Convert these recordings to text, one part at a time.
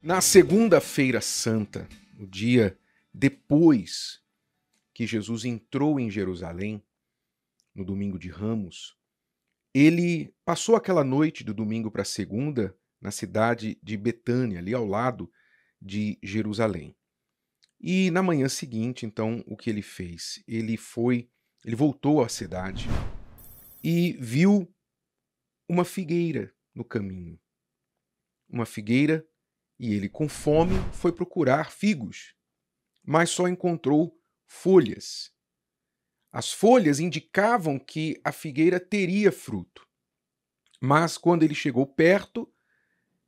Na segunda-feira santa, o dia depois que Jesus entrou em Jerusalém, no domingo de Ramos, ele passou aquela noite do domingo para a segunda na cidade de Betânia, ali ao lado de Jerusalém. E na manhã seguinte, então, o que ele fez? Ele foi, ele voltou à cidade e viu uma figueira no caminho. Uma figueira e ele, com fome, foi procurar figos, mas só encontrou folhas. As folhas indicavam que a figueira teria fruto. Mas quando ele chegou perto,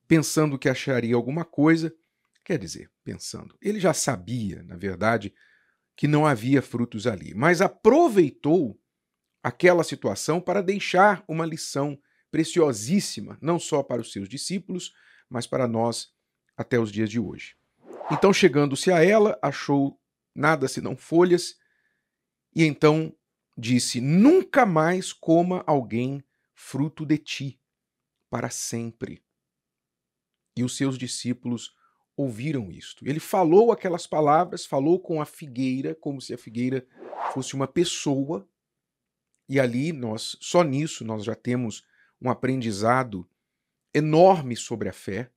pensando que acharia alguma coisa, quer dizer, pensando, ele já sabia, na verdade, que não havia frutos ali, mas aproveitou aquela situação para deixar uma lição preciosíssima, não só para os seus discípulos, mas para nós até os dias de hoje. Então, chegando-se a ela, achou nada senão folhas, e então disse: Nunca mais coma alguém fruto de ti, para sempre. E os seus discípulos ouviram isto. Ele falou aquelas palavras, falou com a figueira, como se a figueira fosse uma pessoa, e ali nós, só nisso, nós já temos um aprendizado enorme sobre a fé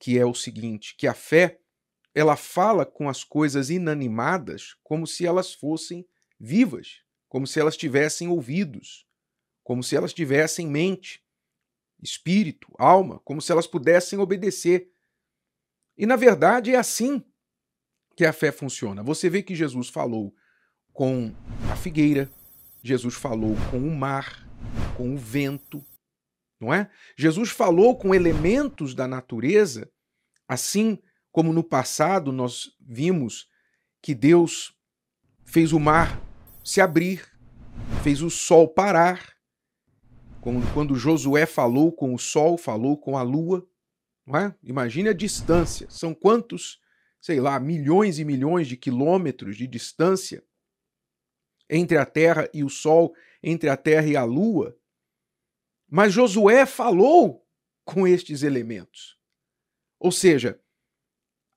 que é o seguinte, que a fé ela fala com as coisas inanimadas como se elas fossem vivas, como se elas tivessem ouvidos, como se elas tivessem mente, espírito, alma, como se elas pudessem obedecer. E na verdade é assim que a fé funciona. Você vê que Jesus falou com a figueira, Jesus falou com o mar, com o vento, não é? Jesus falou com elementos da natureza, assim como no passado nós vimos que Deus fez o mar se abrir, fez o sol parar. Quando Josué falou com o sol, falou com a lua. Não é? Imagine a distância. São quantos, sei lá, milhões e milhões de quilômetros de distância entre a Terra e o Sol, entre a Terra e a Lua. Mas Josué falou com estes elementos. Ou seja,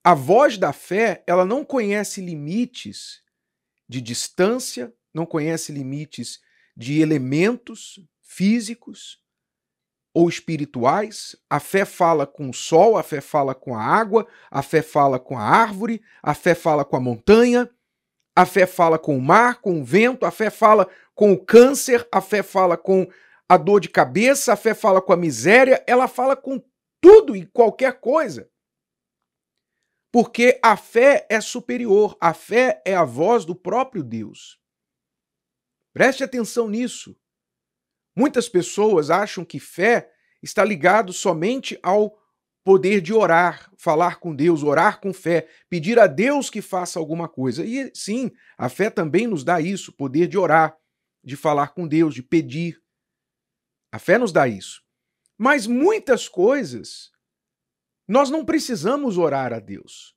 a voz da fé, ela não conhece limites de distância, não conhece limites de elementos físicos ou espirituais. A fé fala com o sol, a fé fala com a água, a fé fala com a árvore, a fé fala com a montanha, a fé fala com o mar, com o vento, a fé fala com o câncer, a fé fala com a dor de cabeça, a fé fala com a miséria, ela fala com tudo e qualquer coisa. Porque a fé é superior, a fé é a voz do próprio Deus. Preste atenção nisso. Muitas pessoas acham que fé está ligado somente ao poder de orar, falar com Deus, orar com fé, pedir a Deus que faça alguma coisa. E sim, a fé também nos dá isso, poder de orar, de falar com Deus, de pedir. A fé nos dá isso. Mas muitas coisas nós não precisamos orar a Deus.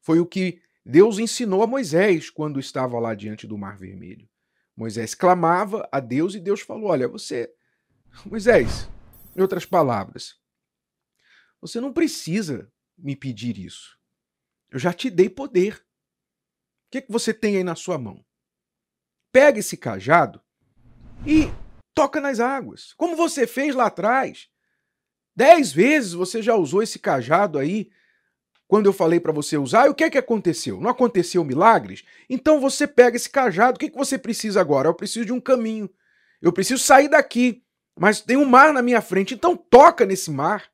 Foi o que Deus ensinou a Moisés quando estava lá diante do Mar Vermelho. Moisés clamava a Deus e Deus falou: Olha, você, Moisés, em outras palavras, você não precisa me pedir isso. Eu já te dei poder. O que, que você tem aí na sua mão? Pega esse cajado e toca nas águas, como você fez lá atrás. Dez vezes você já usou esse cajado aí quando eu falei para você usar, e o que é que aconteceu? Não aconteceu milagres? Então você pega esse cajado, o que, que você precisa agora? Eu preciso de um caminho. Eu preciso sair daqui, mas tem um mar na minha frente, então toca nesse mar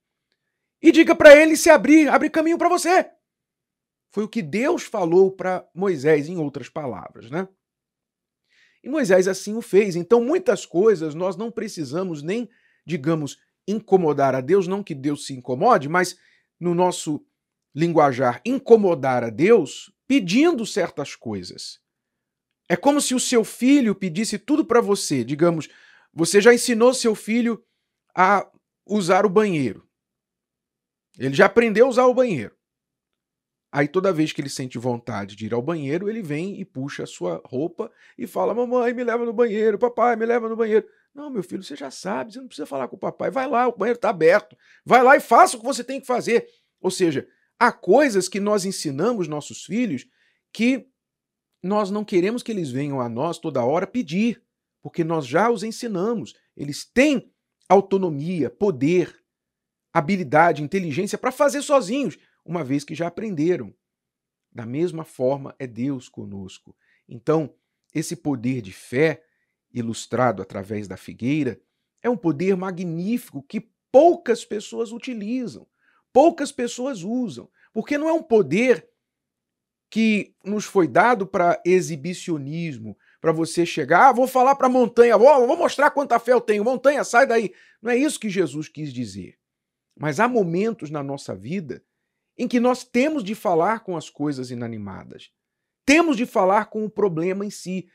e diga para ele se abrir, abrir caminho para você. Foi o que Deus falou para Moisés, em outras palavras, né? E Moisés assim o fez. Então, muitas coisas nós não precisamos nem, digamos, incomodar a Deus, não que Deus se incomode, mas no nosso linguajar, incomodar a Deus pedindo certas coisas. É como se o seu filho pedisse tudo para você. Digamos, você já ensinou seu filho a usar o banheiro. Ele já aprendeu a usar o banheiro. Aí toda vez que ele sente vontade de ir ao banheiro, ele vem e puxa a sua roupa e fala: Mamãe, me leva no banheiro, papai, me leva no banheiro. Não, meu filho, você já sabe, você não precisa falar com o papai. Vai lá, o banheiro está aberto. Vai lá e faça o que você tem que fazer. Ou seja, há coisas que nós ensinamos nossos filhos que nós não queremos que eles venham a nós toda hora pedir, porque nós já os ensinamos. Eles têm autonomia, poder, habilidade, inteligência para fazer sozinhos, uma vez que já aprenderam. Da mesma forma é Deus conosco. Então, esse poder de fé, ilustrado através da figueira, é um poder magnífico que poucas pessoas utilizam, poucas pessoas usam, porque não é um poder que nos foi dado para exibicionismo, para você chegar, ah, vou falar para a montanha, vou, vou mostrar quanta fé eu tenho, montanha, sai daí. Não é isso que Jesus quis dizer. Mas há momentos na nossa vida em que nós temos de falar com as coisas inanimadas. Temos de falar com o problema em si.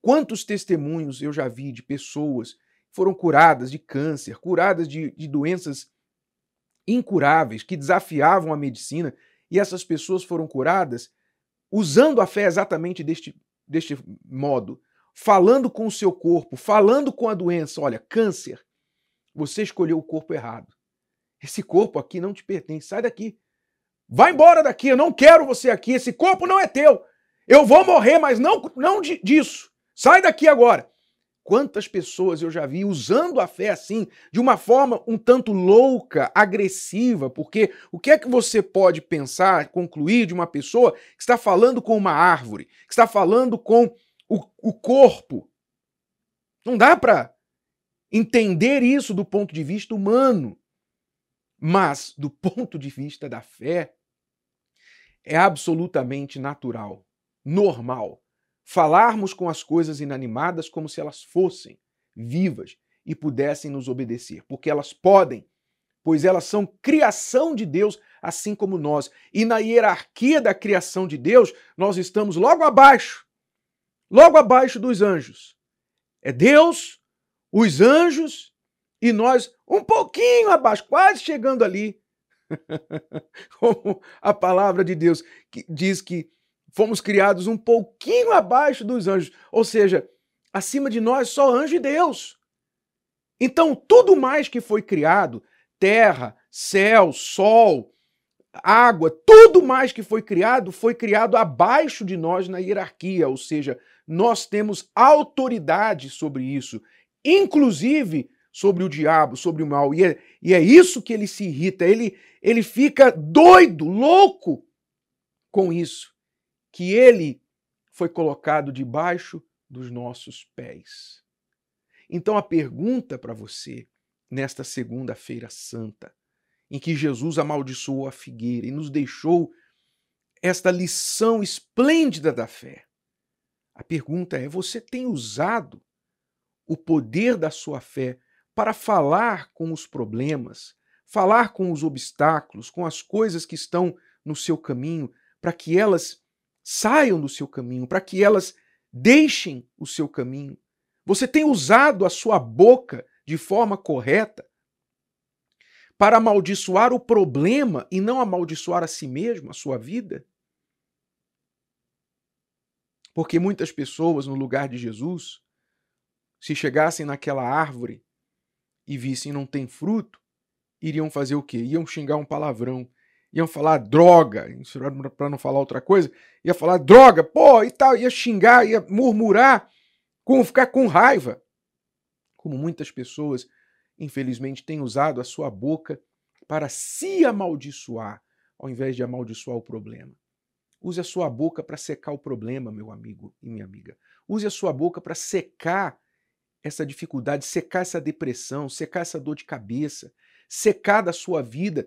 Quantos testemunhos eu já vi de pessoas que foram curadas de câncer, curadas de, de doenças incuráveis, que desafiavam a medicina, e essas pessoas foram curadas usando a fé exatamente deste, deste modo, falando com o seu corpo, falando com a doença. Olha, câncer, você escolheu o corpo errado. Esse corpo aqui não te pertence, sai daqui. Vai embora daqui, eu não quero você aqui, esse corpo não é teu. Eu vou morrer, mas não, não disso. Sai daqui agora. Quantas pessoas eu já vi usando a fé assim, de uma forma um tanto louca, agressiva, porque o que é que você pode pensar, concluir de uma pessoa que está falando com uma árvore, que está falando com o, o corpo? Não dá para entender isso do ponto de vista humano. Mas, do ponto de vista da fé, é absolutamente natural, normal, falarmos com as coisas inanimadas como se elas fossem vivas e pudessem nos obedecer, porque elas podem, pois elas são criação de Deus, assim como nós. E na hierarquia da criação de Deus, nós estamos logo abaixo, logo abaixo dos anjos. É Deus, os anjos e nós um pouquinho abaixo, quase chegando ali. Como a palavra de Deus que diz que fomos criados um pouquinho abaixo dos anjos, ou seja, acima de nós só anjo e Deus. Então, tudo mais que foi criado, terra, céu, sol, água, tudo mais que foi criado, foi criado abaixo de nós na hierarquia, ou seja, nós temos autoridade sobre isso. Inclusive, sobre o diabo, sobre o mal. E é, e é isso que ele se irrita. Ele, ele fica doido, louco com isso. Que ele foi colocado debaixo dos nossos pés. Então a pergunta para você, nesta segunda-feira santa, em que Jesus amaldiçoou a figueira e nos deixou esta lição esplêndida da fé. A pergunta é: você tem usado o poder da sua fé para falar com os problemas, falar com os obstáculos, com as coisas que estão no seu caminho, para que elas saiam do seu caminho, para que elas deixem o seu caminho. Você tem usado a sua boca de forma correta para amaldiçoar o problema e não amaldiçoar a si mesmo, a sua vida? Porque muitas pessoas, no lugar de Jesus, se chegassem naquela árvore e vissem não tem fruto, iriam fazer o quê? Iam xingar um palavrão, iam falar droga, para não falar outra coisa, ia falar droga, pô, e tal, ia xingar, ia murmurar, com, ficar com raiva. Como muitas pessoas, infelizmente, têm usado a sua boca para se amaldiçoar, ao invés de amaldiçoar o problema. Use a sua boca para secar o problema, meu amigo e minha amiga. Use a sua boca para secar essa dificuldade, secar essa depressão, secar essa dor de cabeça, secar da sua vida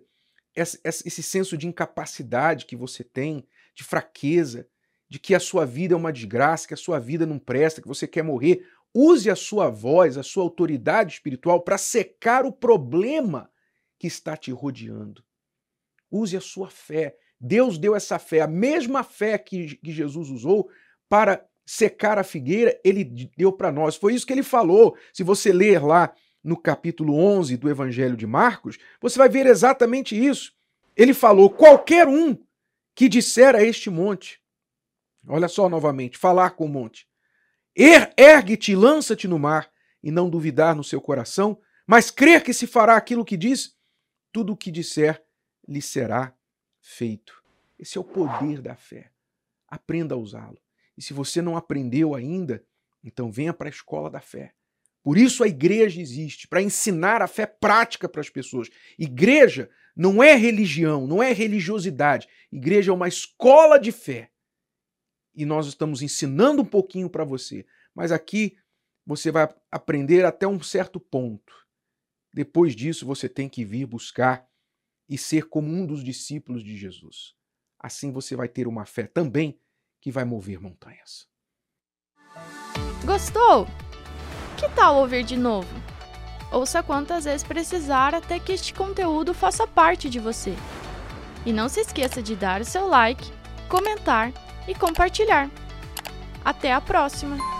esse senso de incapacidade que você tem, de fraqueza, de que a sua vida é uma desgraça, que a sua vida não presta, que você quer morrer. Use a sua voz, a sua autoridade espiritual para secar o problema que está te rodeando. Use a sua fé. Deus deu essa fé, a mesma fé que, Jesus usou para secar a figueira, ele deu para nós. Foi isso que ele falou. Se você ler lá no capítulo 11 do Evangelho de Marcos, você vai ver exatamente isso. Ele falou: qualquer um que disser a este monte, olha só novamente, falar com o monte, er, ergue-te, lança-te no mar, e não duvidar no seu coração, mas crer que se fará aquilo que diz, tudo o que disser lhe será feito. Esse é o poder da fé. Aprenda a usá-lo. E se você não aprendeu ainda, então venha para a escola da fé. Por isso a igreja existe, para ensinar a fé prática para as pessoas. Igreja não é religião, não é religiosidade. Igreja é uma escola de fé. E nós estamos ensinando um pouquinho para você. Mas aqui você vai aprender até um certo ponto. Depois disso, você tem que vir buscar e ser como um dos discípulos de Jesus. Assim você vai ter uma fé também que vai mover montanhas. Gostou? Que tal ouvir de novo? Ouça quantas vezes precisar até que este conteúdo faça parte de você. E não se esqueça de dar o seu like, comentar e compartilhar. Até a próxima!